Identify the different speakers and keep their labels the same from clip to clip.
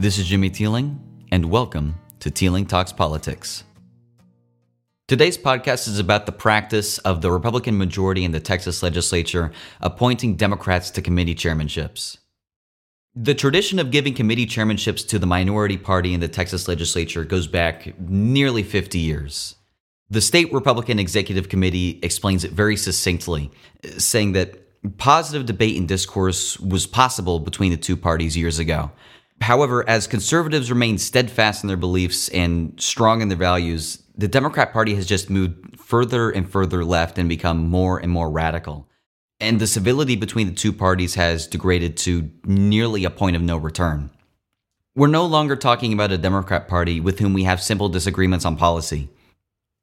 Speaker 1: This is Jimmy Teeling, and welcome to Teeling Talks Politics. Today's podcast is about the practice of the Republican majority in the Texas legislature appointing Democrats to committee chairmanships. The tradition of giving committee chairmanships to the minority party in the Texas legislature goes back nearly 50 years. The state Republican Executive Committee explains it very succinctly, saying that positive debate and discourse was possible between the two parties years ago. However, as conservatives remain steadfast in their beliefs and strong in their values, the Democrat Party has just moved further and further left and become more and more radical. And the civility between the two parties has degraded to nearly a point of no return. We're no longer talking about a Democrat Party with whom we have simple disagreements on policy.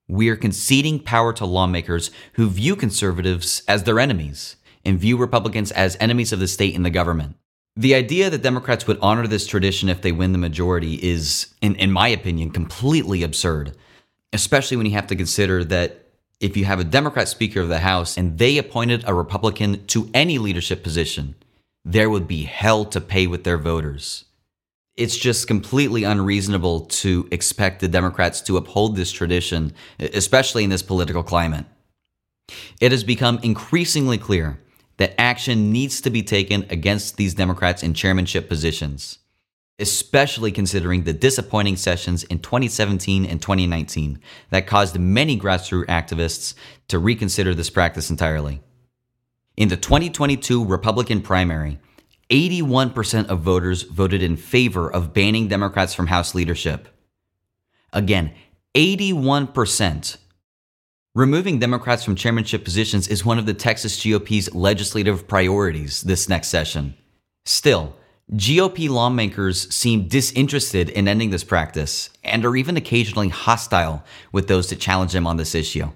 Speaker 1: We are conceding power to lawmakers who view conservatives as their enemies and view Republicans as enemies of the state and the government. The idea that Democrats would honor this tradition if they win the majority is, in, in my opinion, completely absurd, especially when you have to consider that if you have a Democrat Speaker of the House and they appointed a Republican to any leadership position, there would be hell to pay with their voters. It's just completely unreasonable to expect the Democrats to uphold this tradition, especially in this political climate. It has become increasingly clear that action needs to be taken against these Democrats in chairmanship positions, especially considering the disappointing sessions in 2017 and 2019 that caused many grassroots activists to reconsider this practice entirely. In the 2022 Republican primary, 81% of voters voted in favor of banning Democrats from House leadership. Again, 81% Removing Democrats from chairmanship positions is one of the Texas GOP's legislative priorities this next session. Still, GOP lawmakers seem disinterested in ending this practice and are even occasionally hostile with those that challenge them on this issue.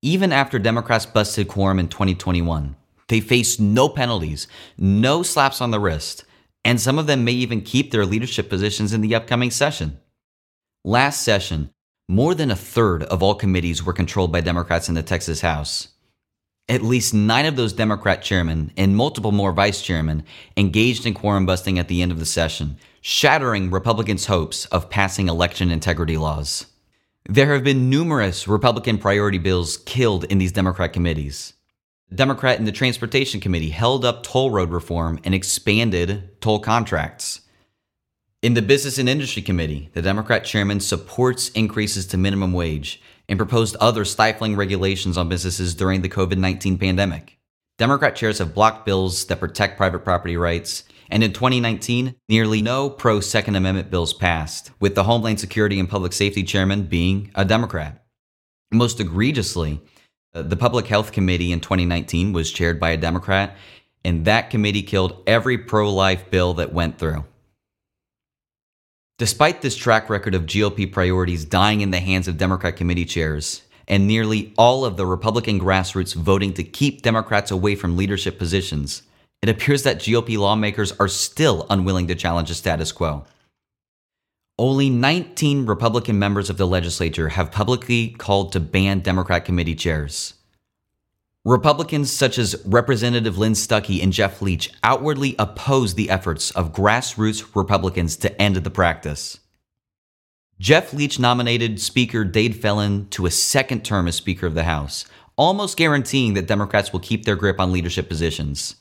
Speaker 1: Even after Democrats busted quorum in 2021, they face no penalties, no slaps on the wrist, and some of them may even keep their leadership positions in the upcoming session. Last session, more than a third of all committees were controlled by Democrats in the Texas House. At least nine of those Democrat chairmen and multiple more vice chairmen engaged in quorum busting at the end of the session, shattering Republicans' hopes of passing election integrity laws. There have been numerous Republican priority bills killed in these Democrat committees. Democrat in the Transportation Committee held up toll road reform and expanded toll contracts. In the Business and Industry Committee, the Democrat chairman supports increases to minimum wage and proposed other stifling regulations on businesses during the COVID 19 pandemic. Democrat chairs have blocked bills that protect private property rights, and in 2019, nearly no pro Second Amendment bills passed, with the Homeland Security and Public Safety chairman being a Democrat. Most egregiously, uh, the Public Health Committee in 2019 was chaired by a Democrat, and that committee killed every pro life bill that went through. Despite this track record of GOP priorities dying in the hands of Democrat committee chairs, and nearly all of the Republican grassroots voting to keep Democrats away from leadership positions, it appears that GOP lawmakers are still unwilling to challenge the status quo. Only 19 Republican members of the legislature have publicly called to ban Democrat committee chairs. Republicans such as Representative Lynn Stucky and Jeff Leach outwardly oppose the efforts of grassroots Republicans to end the practice. Jeff Leach nominated Speaker Dade Phelan to a second term as Speaker of the House, almost guaranteeing that Democrats will keep their grip on leadership positions.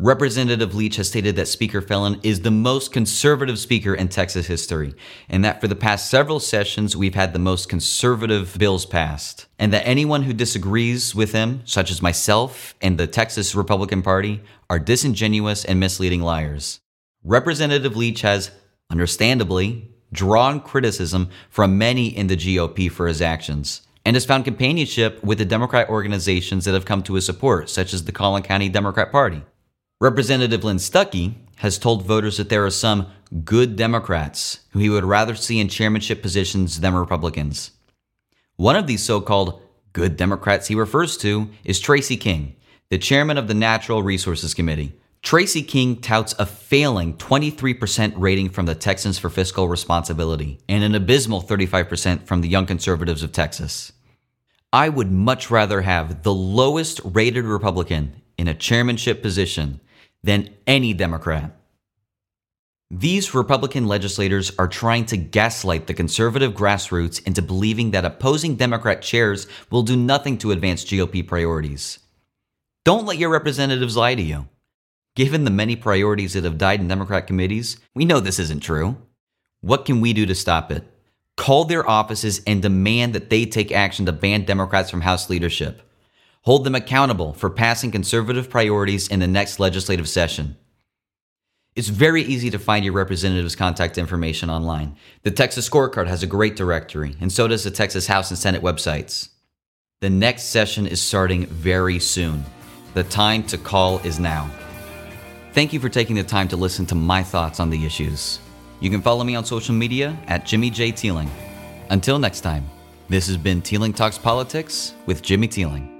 Speaker 1: Representative Leach has stated that Speaker Phelan is the most conservative speaker in Texas history, and that for the past several sessions we've had the most conservative bills passed, and that anyone who disagrees with him, such as myself and the Texas Republican Party, are disingenuous and misleading liars. Representative Leach has, understandably, drawn criticism from many in the GOP for his actions, and has found companionship with the Democrat organizations that have come to his support, such as the Collin County Democrat Party. Representative Lynn Stucky has told voters that there are some good Democrats who he would rather see in chairmanship positions than Republicans. One of these so called good Democrats he refers to is Tracy King, the chairman of the Natural Resources Committee. Tracy King touts a failing 23% rating from the Texans for fiscal responsibility and an abysmal 35% from the Young Conservatives of Texas. I would much rather have the lowest rated Republican in a chairmanship position than any Democrat. These Republican legislators are trying to gaslight the conservative grassroots into believing that opposing Democrat chairs will do nothing to advance GOP priorities. Don't let your representatives lie to you. Given the many priorities that have died in Democrat committees, we know this isn't true. What can we do to stop it? Call their offices and demand that they take action to ban Democrats from House leadership. Hold them accountable for passing conservative priorities in the next legislative session. It's very easy to find your representative's contact information online. The Texas Scorecard has a great directory, and so does the Texas House and Senate websites. The next session is starting very soon. The time to call is now. Thank you for taking the time to listen to my thoughts on the issues. You can follow me on social media at Jimmy J. Teeling. Until next time, this has been Teeling Talks Politics with Jimmy Teeling.